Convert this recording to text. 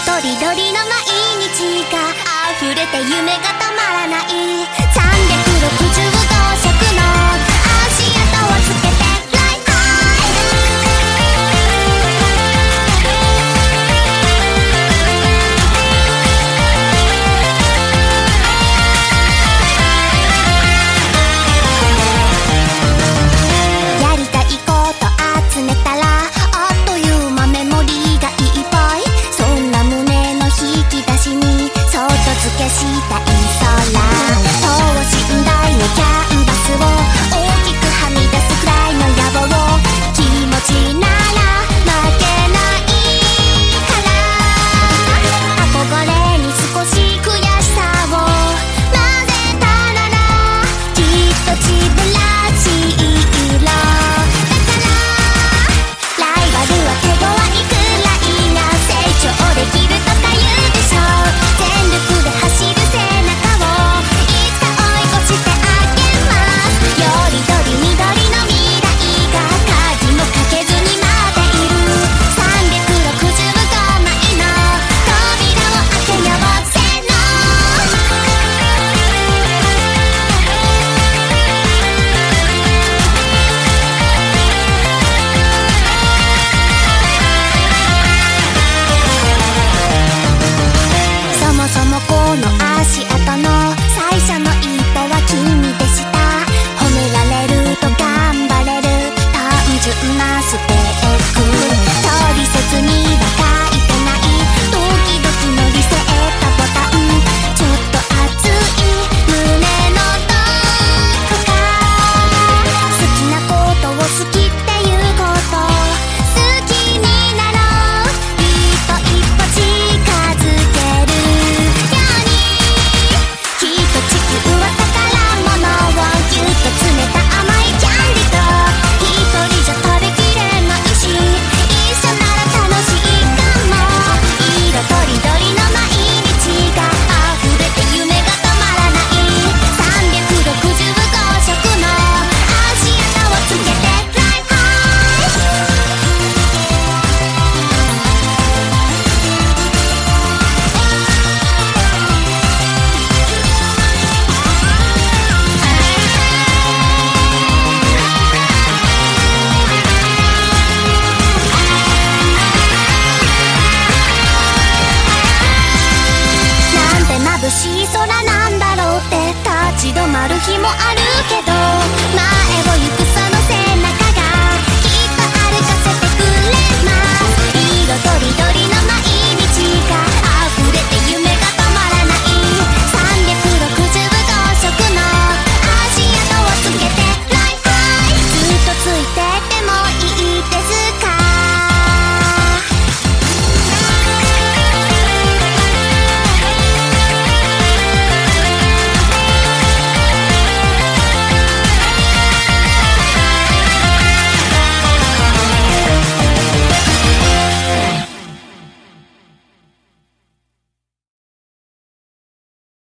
とりどりの毎日が溢れて夢が止まらない。空通し